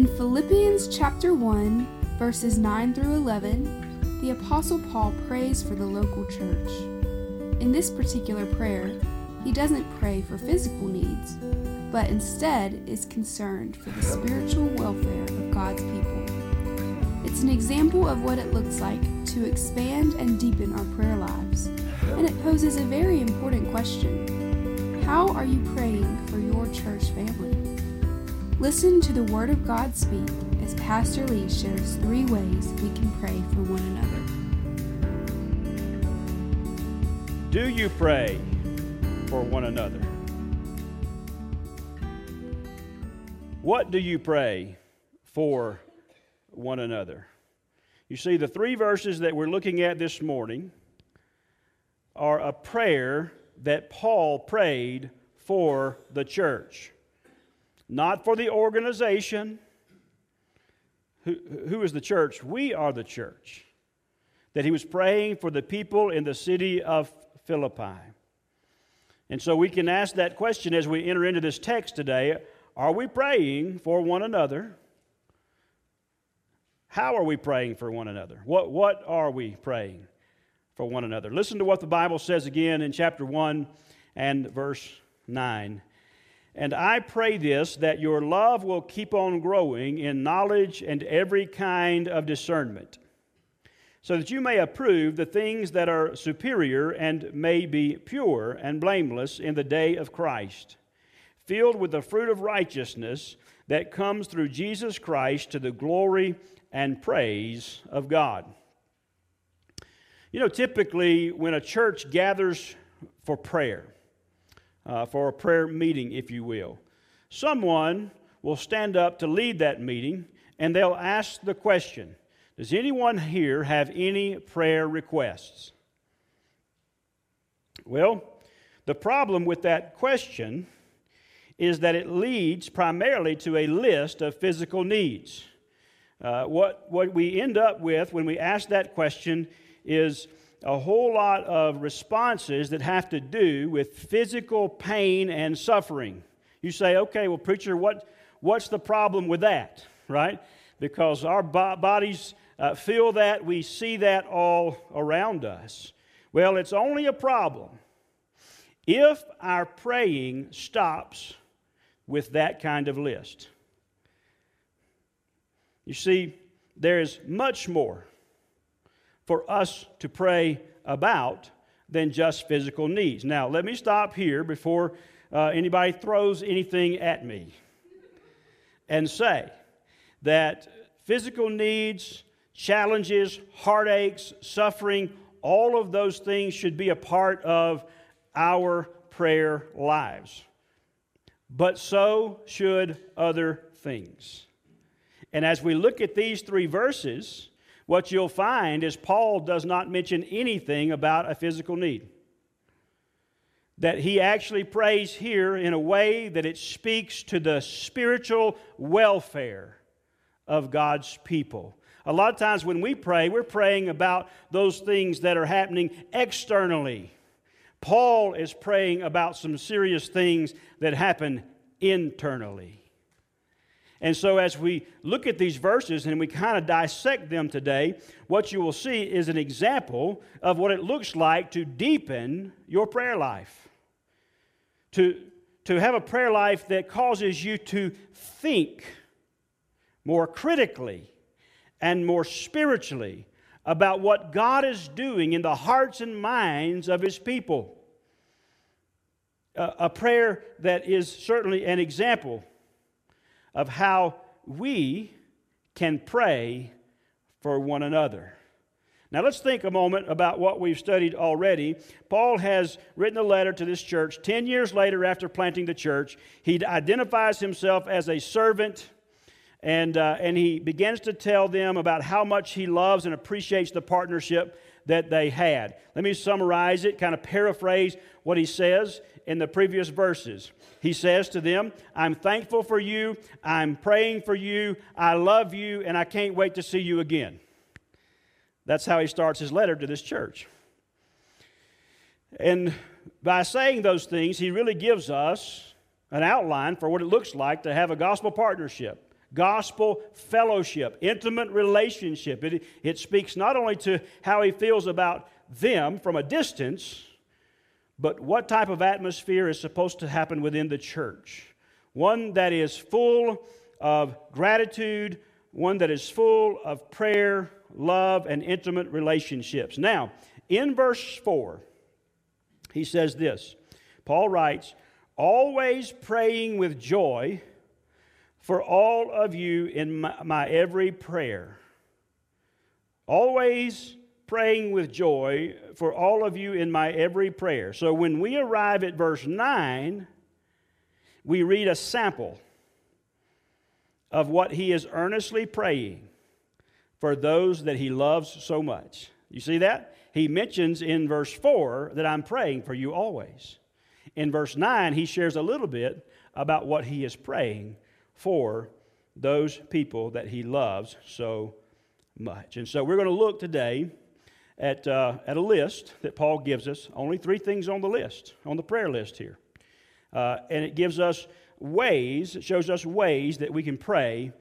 In Philippians chapter 1, verses 9 through 11, the Apostle Paul prays for the local church. In this particular prayer, he doesn't pray for physical needs, but instead is concerned for the spiritual welfare of God's people. It's an example of what it looks like to expand and deepen our prayer lives, and it poses a very important question How are you praying for your church family? Listen to the Word of God speak as Pastor Lee shares three ways we can pray for one another. Do you pray for one another? What do you pray for one another? You see, the three verses that we're looking at this morning are a prayer that Paul prayed for the church not for the organization. Who, who is the church? We are the church. That he was praying for the people in the city of Philippi. And so we can ask that question as we enter into this text today Are we praying for one another? How are we praying for one another? What, what are we praying for one another? Listen to what the Bible says again in chapter 1 and verse 9. And I pray this that your love will keep on growing in knowledge and every kind of discernment, so that you may approve the things that are superior and may be pure and blameless in the day of Christ, filled with the fruit of righteousness that comes through Jesus Christ to the glory and praise of God. You know, typically when a church gathers for prayer, uh, for a prayer meeting, if you will. Someone will stand up to lead that meeting and they'll ask the question Does anyone here have any prayer requests? Well, the problem with that question is that it leads primarily to a list of physical needs. Uh, what, what we end up with when we ask that question is a whole lot of responses that have to do with physical pain and suffering. You say, okay, well, preacher, what, what's the problem with that, right? Because our bo- bodies uh, feel that, we see that all around us. Well, it's only a problem if our praying stops with that kind of list. You see, there is much more for us to pray about than just physical needs. Now, let me stop here before uh, anybody throws anything at me and say that physical needs, challenges, heartaches, suffering, all of those things should be a part of our prayer lives. But so should other things. And as we look at these three verses, what you'll find is Paul does not mention anything about a physical need. That he actually prays here in a way that it speaks to the spiritual welfare of God's people. A lot of times when we pray, we're praying about those things that are happening externally. Paul is praying about some serious things that happen internally. And so, as we look at these verses and we kind of dissect them today, what you will see is an example of what it looks like to deepen your prayer life. To, to have a prayer life that causes you to think more critically and more spiritually about what God is doing in the hearts and minds of His people. A, a prayer that is certainly an example of how we can pray for one another. Now, let's think a moment about what we've studied already. Paul has written a letter to this church 10 years later after planting the church. He identifies himself as a servant, and, uh, and he begins to tell them about how much he loves and appreciates the partnership that they had. Let me summarize it, kind of paraphrase what he says in the previous verses. He says to them, I'm thankful for you, I'm praying for you, I love you, and I can't wait to see you again. That's how he starts his letter to this church. And by saying those things, he really gives us an outline for what it looks like to have a gospel partnership. Gospel fellowship, intimate relationship. It, it speaks not only to how he feels about them from a distance, but what type of atmosphere is supposed to happen within the church. One that is full of gratitude, one that is full of prayer, love, and intimate relationships. Now, in verse 4, he says this Paul writes, always praying with joy for all of you in my, my, every prayer. Always praying with joy for all of you in my every prayer. So when we arrive at verse 9, we read a sample of what he is earnestly praying for those that he loves so much. You see that? He mentions in verse 4 that I'm praying for you always. In verse 9, he shares a little bit about what he is praying for those people that he loves so much. And so we're going to look today at, uh, at a list that Paul gives us. Only three things on the list, on the prayer list here. Uh, and it gives us ways, it shows us ways that we can pray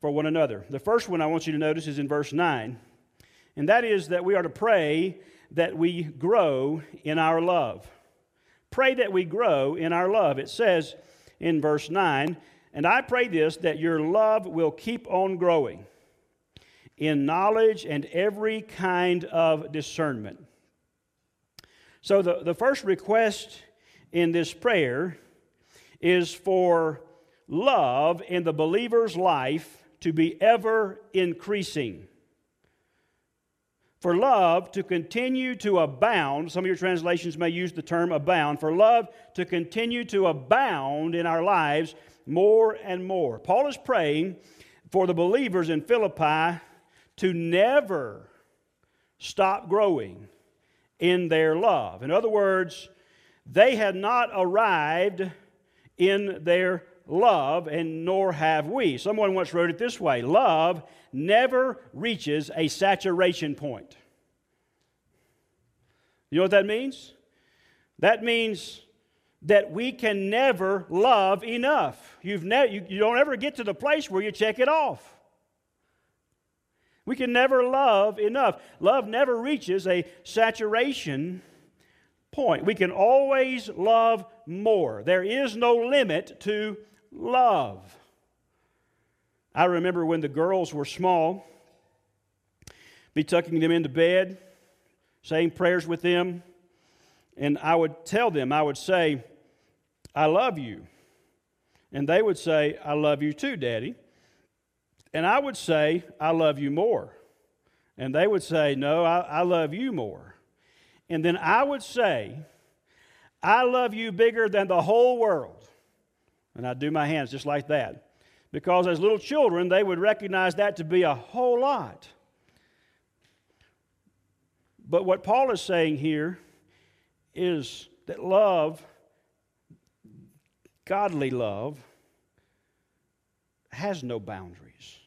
for one another. The first one I want you to notice is in verse 9, and that is that we are to pray that we grow in our love. Pray that we grow in our love. It says in verse 9, and I pray this that your love will keep on growing in knowledge and every kind of discernment. So, the, the first request in this prayer is for love in the believer's life to be ever increasing. For love to continue to abound, some of your translations may use the term abound, for love to continue to abound in our lives more and more. Paul is praying for the believers in Philippi to never stop growing in their love. In other words, they had not arrived in their love, and nor have we. Someone once wrote it this way love never reaches a saturation point. You know what that means? That means that we can never love enough. You've ne- you, you don't ever get to the place where you check it off. We can never love enough. Love never reaches a saturation point. We can always love more. There is no limit to love. I remember when the girls were small, be tucking them into bed, saying prayers with them, and I would tell them, I would say, I love you. And they would say, I love you too, Daddy. And I would say, I love you more. And they would say, No, I, I love you more. And then I would say, I love you bigger than the whole world. And I'd do my hands just like that. Because as little children, they would recognize that to be a whole lot. But what Paul is saying here is that love, godly love, has no boundaries.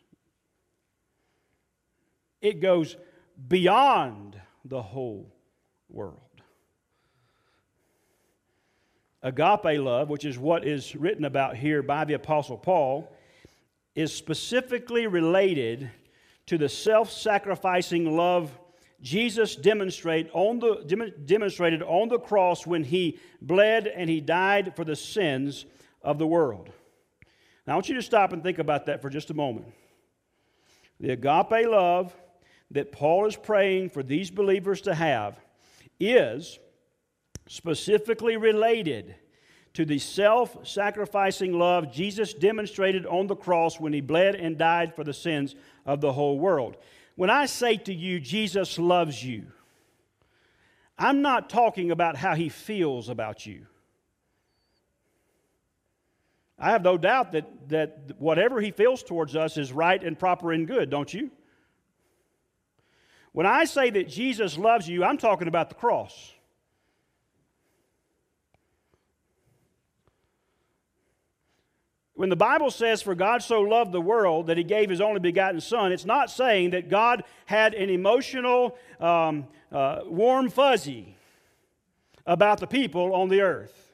It goes beyond the whole world. Agape love, which is what is written about here by the Apostle Paul, is specifically related to the self sacrificing love Jesus demonstrate on the, demonstrated on the cross when he bled and he died for the sins of the world. Now, I want you to stop and think about that for just a moment. The agape love that Paul is praying for these believers to have is specifically related to the self sacrificing love Jesus demonstrated on the cross when he bled and died for the sins of the whole world. When I say to you, Jesus loves you, I'm not talking about how he feels about you. I have no doubt that, that whatever he feels towards us is right and proper and good, don't you? When I say that Jesus loves you, I'm talking about the cross. When the Bible says, For God so loved the world that he gave his only begotten Son, it's not saying that God had an emotional, um, uh, warm fuzzy about the people on the earth.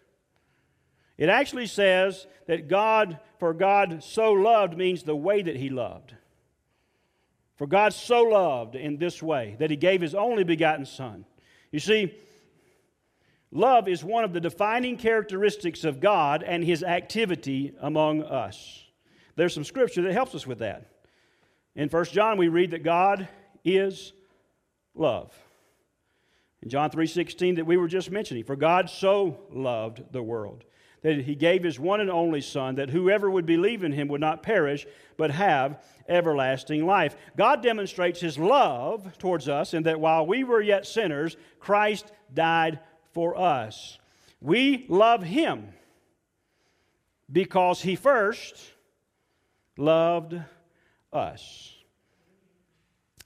It actually says that God, for God so loved, means the way that He loved. For God so loved in this way that He gave His only begotten Son. You see, love is one of the defining characteristics of God and His activity among us. There's some scripture that helps us with that. In 1 John, we read that God is love. In John 3:16 that we were just mentioning, for God so loved the world that he gave his one and only son that whoever would believe in him would not perish but have everlasting life. God demonstrates his love towards us in that while we were yet sinners, Christ died for us. We love him because he first loved us.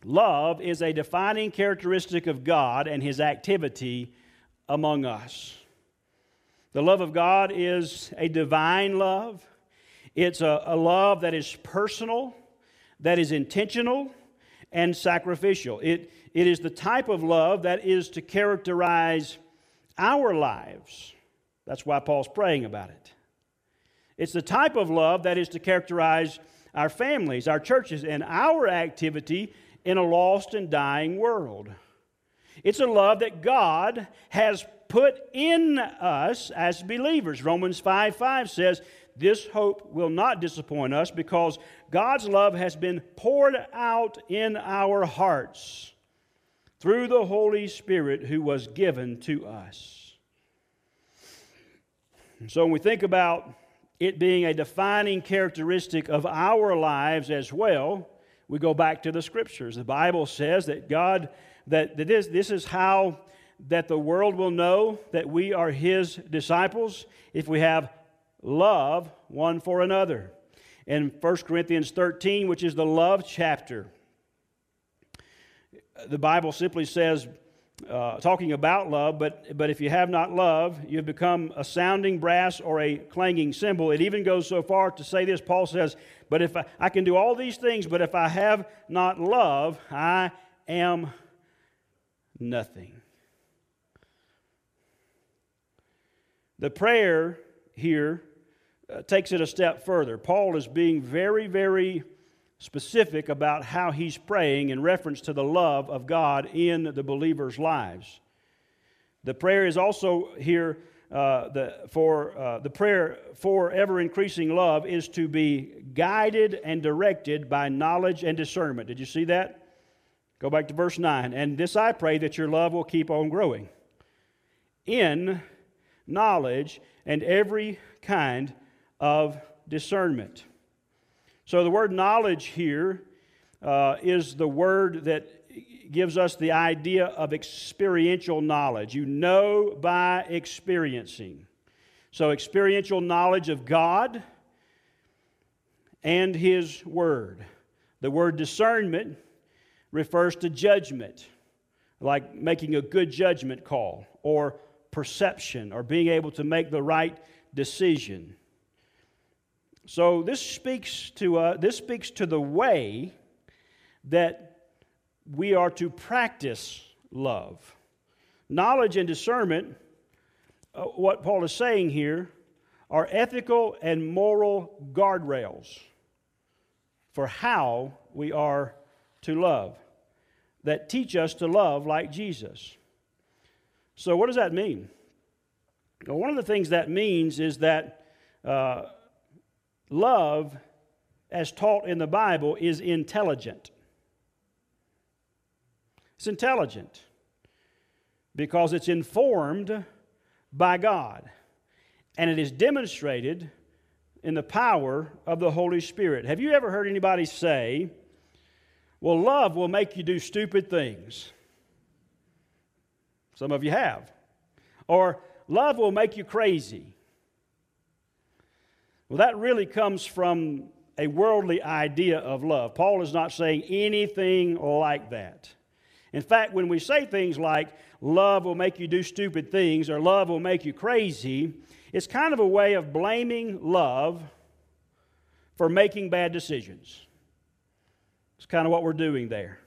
Love is a defining characteristic of God and his activity among us. The love of God is a divine love. It's a, a, love that is personal, that is intentional, and sacrificial. It, it is the type of love that is to characterize our lives. That's why Paul's praying about it. It's the type of love that is to characterize our families, our churches, and our activity in a lost and dying world. It's a love that God has put in us as believers. Romans 5 5 says, This hope will not disappoint us because God's love has been poured out in our hearts through the Holy Spirit who was given to us. So when we think about it being a defining characteristic of our lives as well, we go back to the scriptures. The Bible says that God, that, that this, this is how that the world will know that we are his disciples if we have love one for another. In 1 Corinthians 13, which is the love chapter, the Bible simply says, uh, talking about love, but, but if you have not love, you've become a sounding brass or a clanging cymbal. It even goes so far to say this Paul says, But if I, I can do all these things, but if I have not love, I am nothing. The prayer here uh, takes it a step further. Paul is being very, very specific about how he's praying in reference to the love of God in the believers' lives. The prayer is also here uh, the, for uh, the prayer for ever increasing love is to be guided and directed by knowledge and discernment. Did you see that? Go back to verse 9. And this I pray that your love will keep on growing in knowledge and every kind of discernment. So the word knowledge here uh, is the word that gives us the idea of experiential knowledge. You know by experiencing. So, experiential knowledge of God and His Word. The word discernment refers to judgment, like making a good judgment call, or perception, or being able to make the right decision. So this speaks to uh, this speaks to the way that we are to practice love. Knowledge and discernment, uh, what Paul is saying here, are ethical and moral guardrails for how we are to love that teach us to love like Jesus. So, what does that mean? Well, one of the things that means is that uh, love, as taught in the Bible, is intelligent. It's intelligent because it's informed by God and it is demonstrated in the power of the Holy Spirit. Have you ever heard anybody say, Well, love will make you do stupid things? Some of you have. Or, love will make you crazy. Well, that really comes from a worldly idea of love. Paul is not saying anything like that. In fact, when we say things like, love will make you do stupid things or love will make you crazy, it's kind of a way of blaming love for making bad decisions. It's kind of what we're doing there.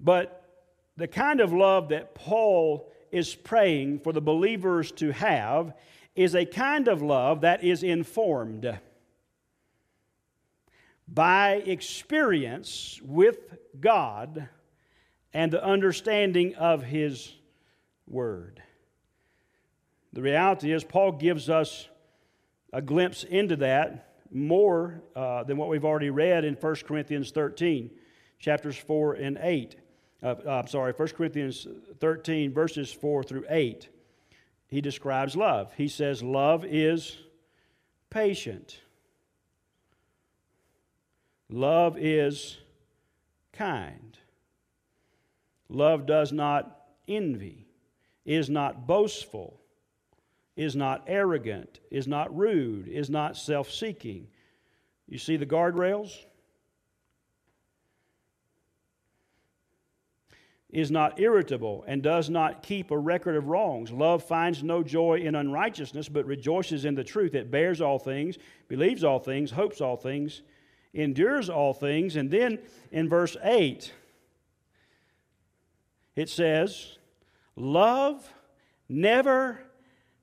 But the kind of love that Paul is praying for the believers to have is a kind of love that is informed by experience with God and the understanding of His Word. The reality is, Paul gives us a glimpse into that more uh, than what we've already read in 1 Corinthians 13, chapters 4 and 8. Uh, uh, I'm sorry, 1 Corinthians 13, verses 4 through 8. He describes love. He says, Love is patient. Love is kind. Love does not envy, is not boastful, is not arrogant, is not rude, is not self seeking. You see the guardrails? Is not irritable and does not keep a record of wrongs. Love finds no joy in unrighteousness, but rejoices in the truth. It bears all things, believes all things, hopes all things, endures all things. And then in verse 8, it says, Love never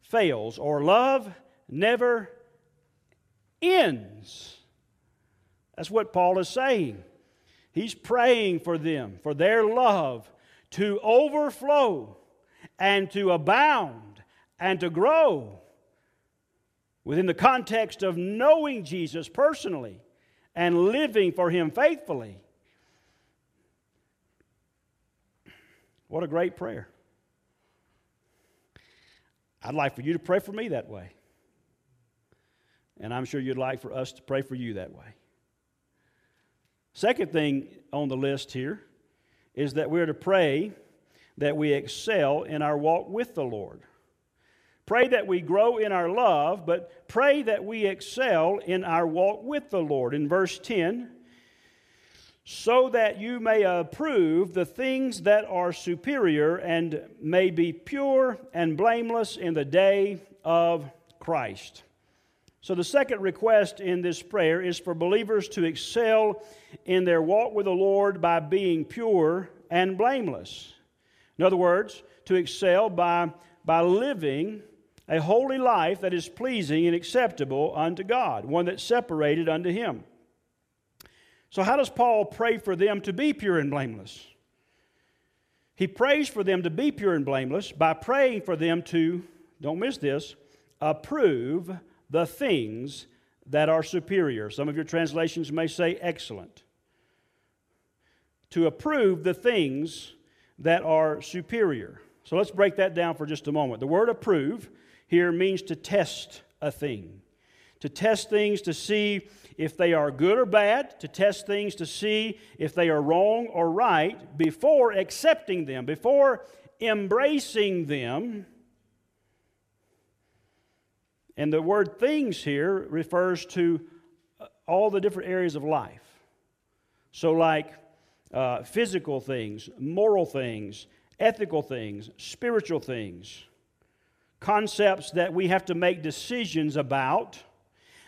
fails, or love never ends. That's what Paul is saying. He's praying for them, for their love to overflow and to abound and to grow within the context of knowing Jesus personally and living for Him faithfully. What a great prayer. I'd like for you to pray for me that way. And I'm sure you'd like for us to pray for you that way. Second thing on the list here is that we're to pray that we excel in our walk with the Lord. Pray that we grow in our love, but pray that we excel in our walk with the Lord. In verse 10, so that you may approve the things that are superior and may be pure and blameless in the day of Christ. So, the second request in this prayer is for believers to excel in their walk with the Lord by being pure and blameless. In other words, to excel by, by living a holy life that is pleasing and acceptable unto God, one that's separated unto Him. So, how does Paul pray for them to be pure and blameless? He prays for them to be pure and blameless by praying for them to, don't miss this, approve the things that are superior. Some of your translations may say excellent. To approve the things that are superior. So let's break that down for just a moment. The word approve here means to test a thing, to test things to see if they are good or bad, to test things to see if they are wrong or right before accepting them, before embracing them. And the word things here refers to uh, all the different areas of life. So, like uh, physical things, moral things, ethical things, spiritual things, concepts that we have to make decisions about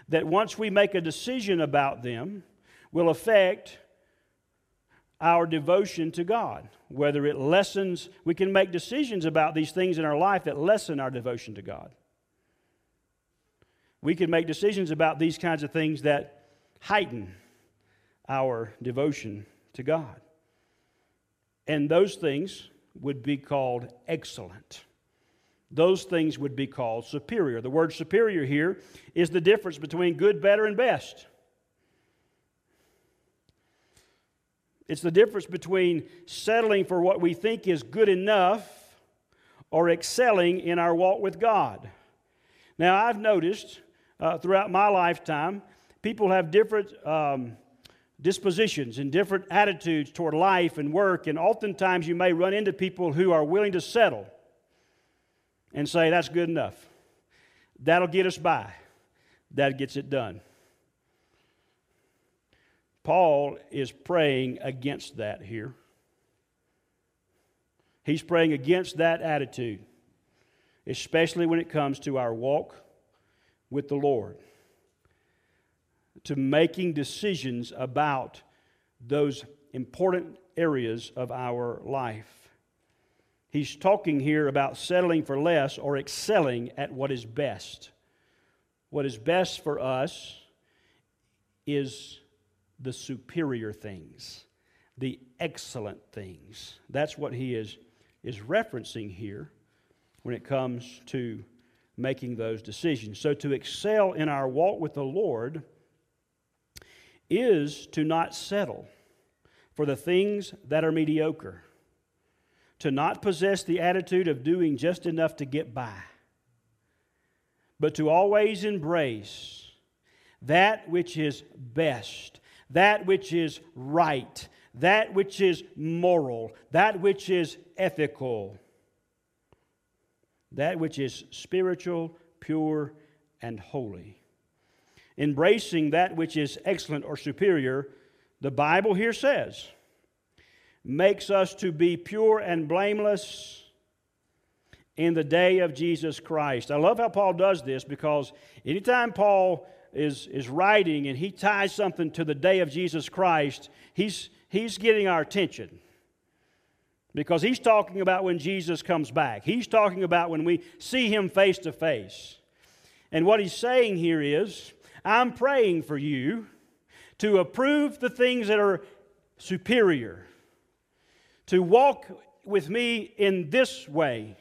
that once we make a decision about them, will affect our devotion to God. Whether it lessens, we can make decisions about these things in our life that lessen our devotion to God. We can make decisions about these kinds of things that heighten our devotion to God. And those things would be called excellent those things would be called superior. The word superior here is the difference between good, better, and best. It's the difference between settling for what we think is good enough or excelling in our walk with God. Now, I've noticed uh, throughout my lifetime, people have different um, dispositions and different attitudes toward life and work, and oftentimes you may run into people who are willing to settle and say, that's good enough. That'll get us by. That gets it done. Paul is praying against that here. He's praying against that attitude, especially when it comes to our walk with the Lord, to making decisions about those important areas of our life. He's talking here about settling for less or excelling at what is best. What is best for us is the superior things, the excellent things. That's what he is, is referencing here when it comes to making those decisions. So, to excel in our walk with the Lord is to not settle for the things that are mediocre, to not possess the attitude of doing just enough to get by, but to always embrace that which is best, that which is right, that which is moral, that which is ethical, that which is spiritual, pure, and holy. Embracing that which is excellent or superior, the Bible here says, makes us to be pure and blameless in the day of Jesus Christ. I love how Paul does this because anytime Paul is, is writing and he ties something to the day of Jesus Christ, he's, he's getting our attention. Because he's talking about when Jesus comes back. He's talking about when we see him face to face. And what he's saying here is I'm praying for you to approve the things that are superior, to walk with me in this way,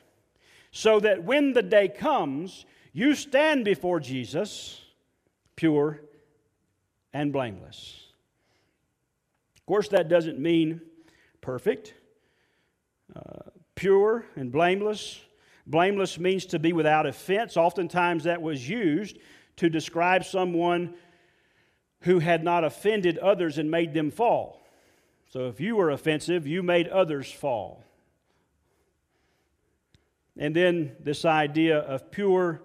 so that when the day comes, you stand before Jesus pure and blameless. Of course, that doesn't mean perfect. Pure and blameless. Blameless means to be without offense. Oftentimes, that was used to describe someone who had not offended others and made them fall. So, if you were offensive, you made others fall. And then, this idea of pure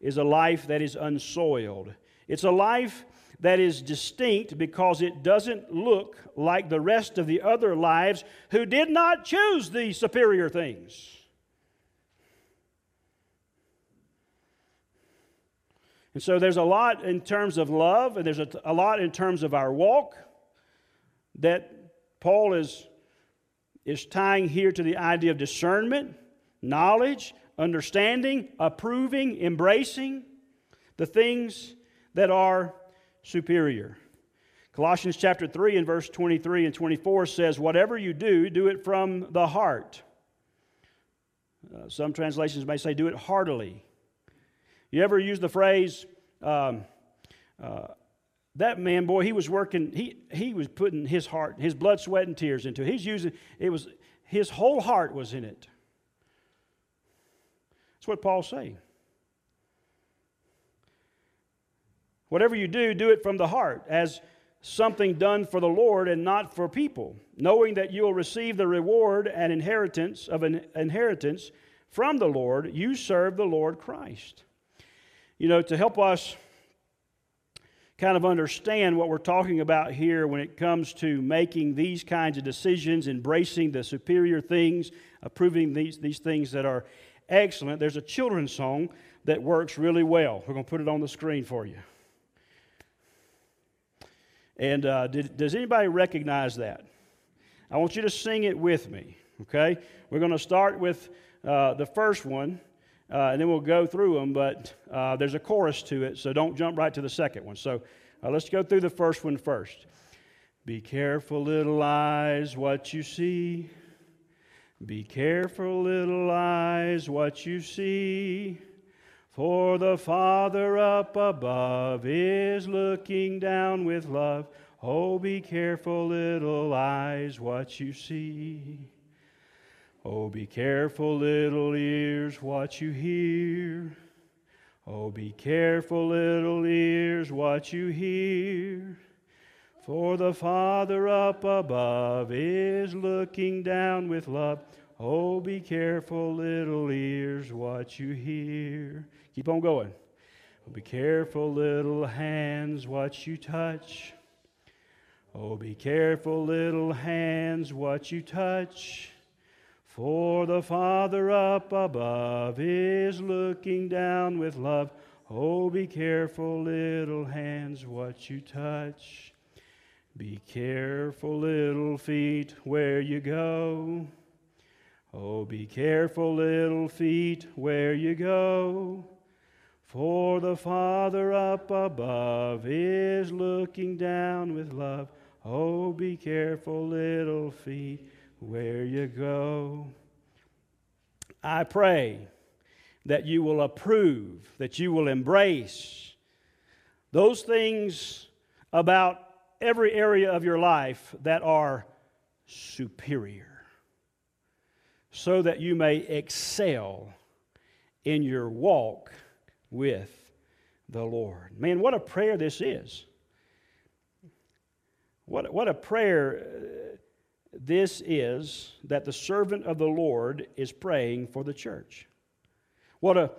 is a life that is unsoiled. It's a life that is distinct because it doesn't look like the rest of the other lives who did not choose the superior things. And so there's a lot in terms of love, and there's a, a lot in terms of our walk that Paul is, is tying here to the idea of discernment, knowledge, understanding, approving, embracing the things that are superior. Colossians chapter 3 and verse 23 and 24 says, Whatever you do, do it from the heart. Uh, some translations may say, Do it heartily. You ever use the phrase, um, uh, that man, boy, he was working, he, he was putting his heart, his blood, sweat, and tears into it. He's using, it was, his whole heart was in it. That's what Paul's saying. Whatever you do, do it from the heart, as something done for the Lord and not for people, knowing that you'll receive the reward and inheritance of an inheritance from the Lord. You serve the Lord Christ. You know, to help us kind of understand what we're talking about here when it comes to making these kinds of decisions, embracing the superior things, approving these, these things that are excellent, there's a children's song that works really well. We're going to put it on the screen for you. And uh, did, does anybody recognize that? I want you to sing it with me, okay? We're going to start with uh, the first one, uh, and then we'll go through them, but uh, there's a chorus to it, so don't jump right to the second one. So uh, let's go through the first one first. Be careful, little eyes, what you see. Be careful, little eyes, what you see. For the Father up above is looking down with love. Oh, be careful, little eyes, what you see. Oh, be careful, little ears, what you hear. Oh, be careful, little ears, what you hear. For the Father up above is looking down with love. Oh, be careful, little ears, what you hear. Keep on going. Oh, be careful, little hands, what you touch. Oh, be careful, little hands, what you touch. For the Father up above is looking down with love. Oh, be careful, little hands, what you touch. Be careful, little feet, where you go. Oh, be careful, little feet, where you go. For the Father up above is looking down with love. Oh, be careful, little feet, where you go. I pray that you will approve, that you will embrace those things about every area of your life that are superior so that you may excel in your walk with the Lord. Man, what a prayer this is. What, what a prayer uh, this is that the servant of the Lord is praying for the church. What a,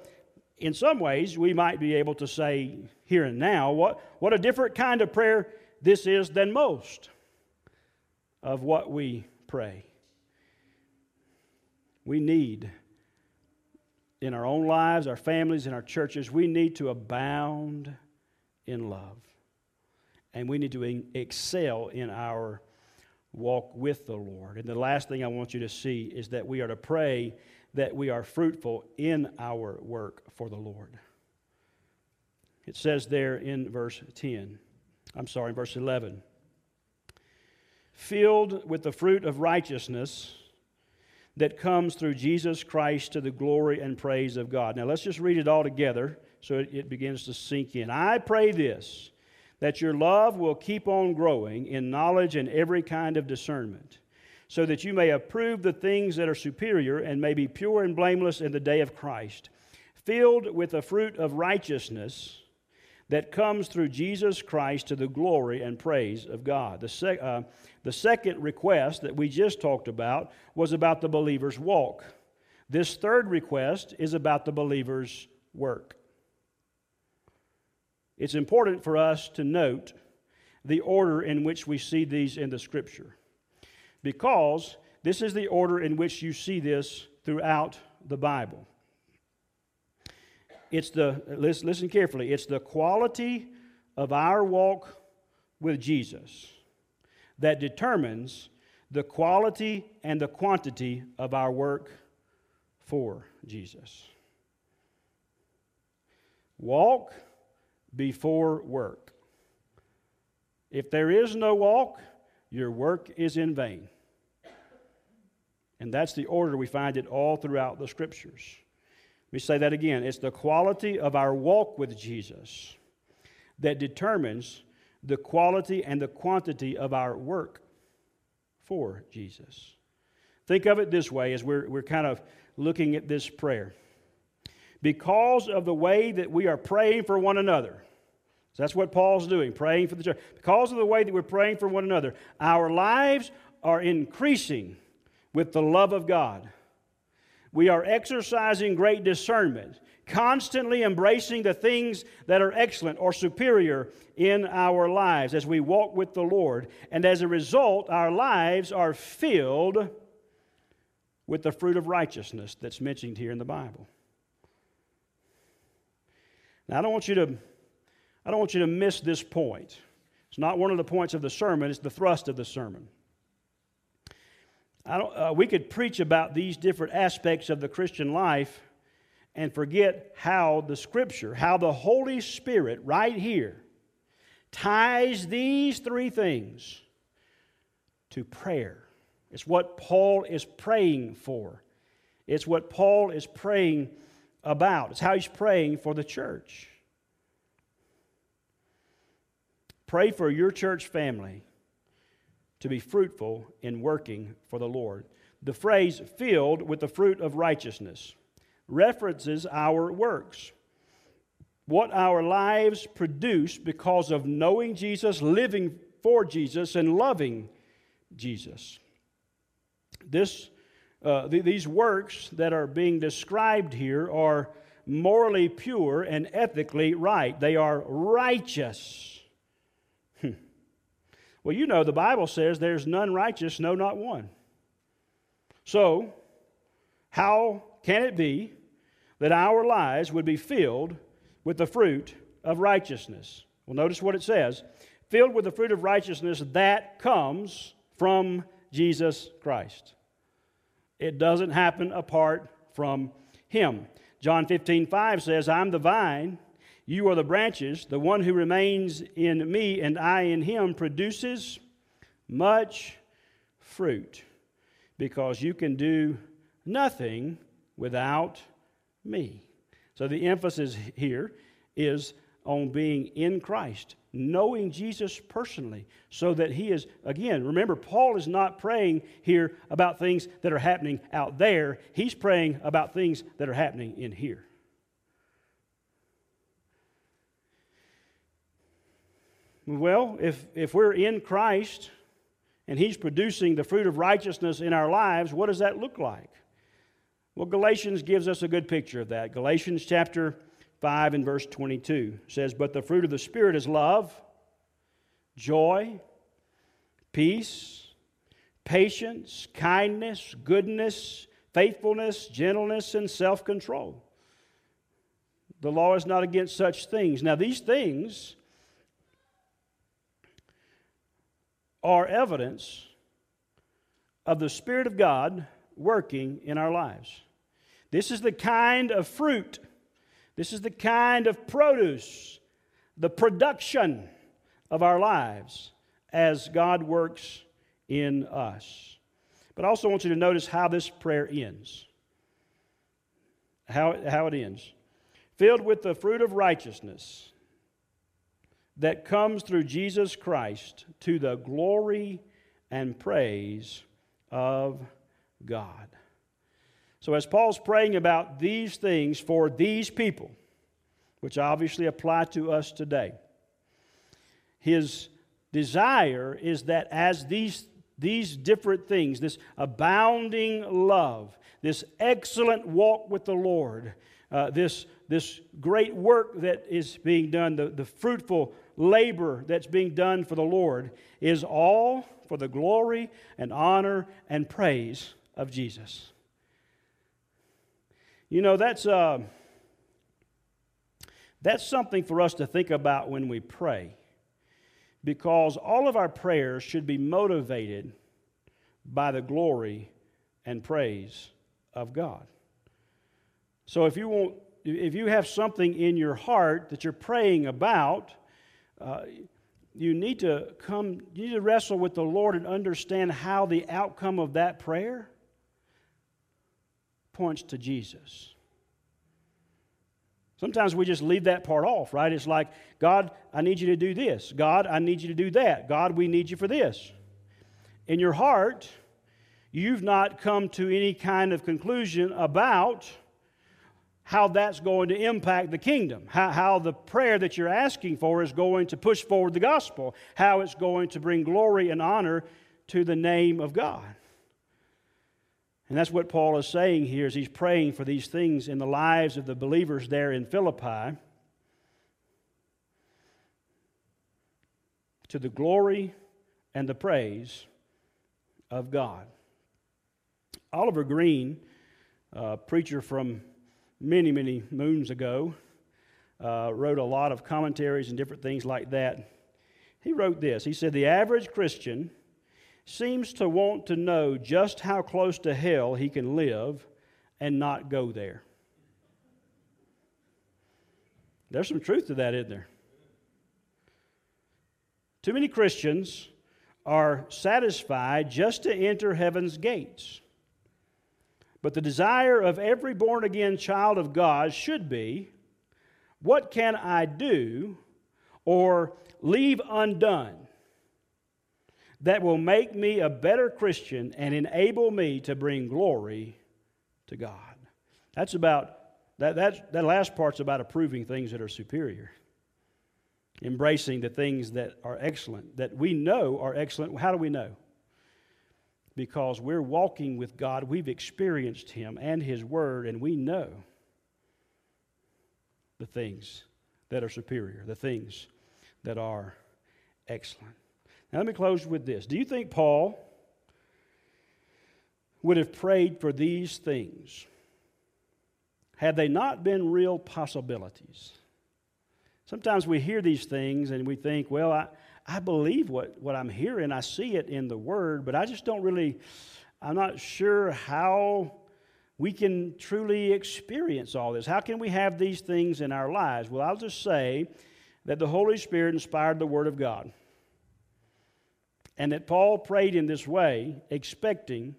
in some ways, we might be able to say here and now, what, what a different kind of prayer this is than most of what we pray. We need, in our own lives, our families, and our churches, we need to abound in love. And we need to excel in our walk with the Lord. And the last thing I want you to see is that we are to pray that we are fruitful in our work for the Lord. It says there in verse 10, I'm sorry, verse 11, filled with the fruit of righteousness that comes through Jesus Christ to the glory and praise of God. Now let's just read it all together so it, begins to sink in. I pray this that your love will keep on growing in knowledge and every kind of discernment, so that you may approve the things that are superior and may be pure and blameless in the day of Christ, filled with the fruit of righteousness that comes through Jesus Christ to the glory and praise of God. The, sec- uh, the second request that we just talked about was about the believer's walk. This third request is about the believer's work. It's important for us to note the order in which we see these in the scripture because this is the order in which you see this throughout the Bible. It's the, listen, carefully, it's the quality of our walk with Jesus that determines the quality and the quantity of our work for Jesus. Walk before work. If there is no walk, your work is in vain. And that's the order we find it all throughout the scriptures. Me say that again. It's the quality of our walk with Jesus that determines the quality and the quantity of our work for Jesus. Think of it this way as we're, we're kind of looking at this prayer. Because of the way that we are praying for one another, so that's what Paul's doing, praying for the church. Because of the way that we're praying for one another, our lives are increasing with the love of God. We are exercising great discernment constantly embracing the things that are excellent or superior in our lives as we walk with the Lord. And as a result, our lives are filled with the fruit of righteousness that's mentioned here in the Bible. Now, I don't want you to, I don't want you to miss this point. It's not one of the points of the sermon, it's the thrust of the sermon. Uh, we could preach about these different aspects of the Christian life and forget how the Scripture, how the Holy Spirit, right here, ties these three things to prayer. It's what Paul is praying for, it's what Paul is praying about, it's how he's praying for the church. Pray for your church family to be fruitful in working for the Lord. The phrase filled with the fruit of righteousness references our works. What our lives produce because of knowing Jesus, living for Jesus, and loving Jesus. This, uh, th- these works that are being described here are morally pure and ethically right. They are righteous. Well, you know, the Bible says there's none righteous, no, not one. So, how can it be that our lives would be filled with the fruit of righteousness? Well, notice what it says filled with the fruit of righteousness that comes from Jesus Christ. It doesn't happen apart from Him. John 15, 5 says, I'm the vine, you are the branches. The one who remains in me and I in him produces much fruit because you can do nothing without me. So the emphasis here is on being in Christ, knowing Jesus personally, so that he is, again, remember, Paul is not praying here about things that are happening out there, he's praying about things that are happening in here. Well, if, if we're in Christ and he's producing the fruit of righteousness in our lives, what does that look like? Well, Galatians gives us a good picture of that. Galatians chapter 5 and verse 22 says, But the fruit of the Spirit is love, joy, peace, patience, kindness, goodness, faithfulness, gentleness, and self control. The law is not against such things. Now, these things are evidence of the Spirit of God working in our lives. This is the kind of fruit, this is the kind of produce, the production of our lives as God works in us. But I also want you to notice how this prayer ends. How, how it ends. Filled with the fruit of righteousness that comes through Jesus Christ to the glory and praise of God. So, as Paul's praying about these things for these people, which obviously apply to us today, his desire is that as these, these different things, this abounding love, this excellent walk with the Lord, uh, this, this great work that is being done, the, the fruitful labor that's being done for the Lord, is all for the glory and honor and praise of Jesus. You know, that's, uh, that's something for us to think about when we pray because all of our prayers should be motivated by the glory and praise of God. So if you want, if you have something in your heart that you're praying about, uh, you need to come, you need to wrestle with the Lord and understand how the outcome of that prayer points to Jesus. Sometimes we just leave that part off, right? It's like, God, I need you to do this. God, I need you to do that. God, we need you for this. In your heart, you've not come to any kind of conclusion about how that's going to impact the kingdom, how, how the prayer that you're asking for is going to push forward the gospel, how it's going to bring glory and honor to the name of God. And that's what Paul is saying here as he's praying for these things in the lives of the believers there in Philippi. To the glory and the praise of God. Oliver Greene, a preacher from many, many moons ago, uh, wrote a lot of commentaries and different things like that. He wrote this He said, The average Christian seems to want to know just how close to hell he can live and not go there. There's some truth to that, isn't there? Too many Christians are satisfied just to enter heaven's gates. But the desire of every born again child of God should be what can I do or leave undone that will make me a better Christian and enable me to bring glory to God. That's about, that, that, that last part's about approving things that are superior, embracing the things that are excellent, that we know are excellent. How do we know? Because we're walking with God, we've experienced Him and His Word, and we know the things that are superior, the things that are excellent. Now, let me close with this. Do you think Paul would have prayed for these things had they not been real possibilities? Sometimes we hear these things and we think, well, I, I believe what, what I'm hearing, I see it in the Word, but I just don't really, I'm not sure how we can truly experience all this. How can we have these things in our lives? Well, I'll just say that the Holy Spirit inspired the Word of God. And that Paul prayed in this way, expecting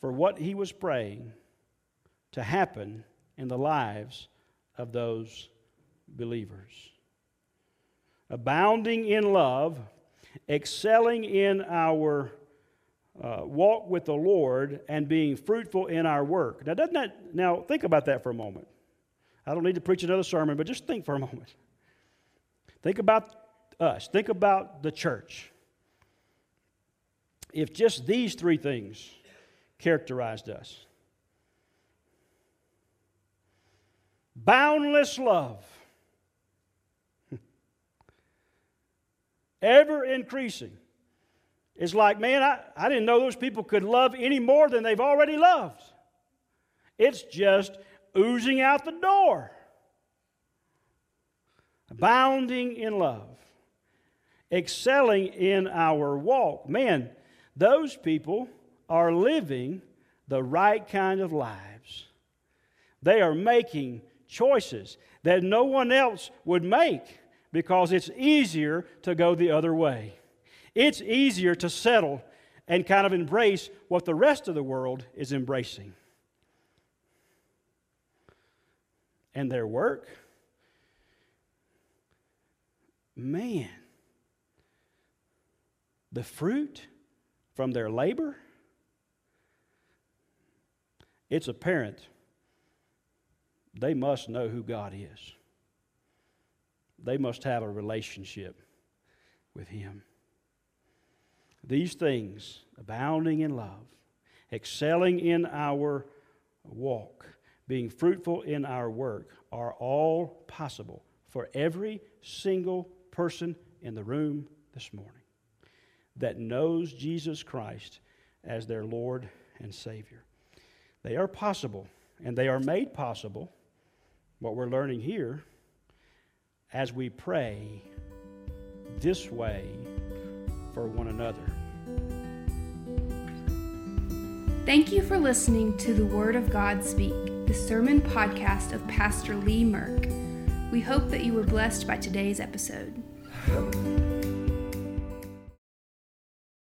for what he was praying to happen in the lives of those believers. Abounding in love, excelling in our uh, walk with the Lord, and being fruitful in our work. Now, doesn't that, now think about that for a moment. I don't need to preach another sermon, but just think for a moment. Think about us, think about the church. If just these three things characterized us boundless love, ever increasing. It's like, man, I, I didn't know those people could love any more than they've already loved. It's just oozing out the door. Abounding in love, excelling in our walk. Man, those people are living the right kind of lives. They are making choices that no one else would make because it's easier to go the other way. It's easier to settle and kind of embrace what the rest of the world is embracing. And their work, man, the fruit from their labor, it's apparent they must know who God is. They must have a relationship with Him. These things, abounding in love, excelling in our walk, being fruitful in our work, are all possible for every single person in the room this morning that knows Jesus Christ as their Lord and Savior. They are possible, and they are made possible what we're learning here as we pray this way for one another. Thank you for listening to the Word of God Speak, the sermon podcast of Pastor Lee Merck. We hope that you were blessed by today's episode.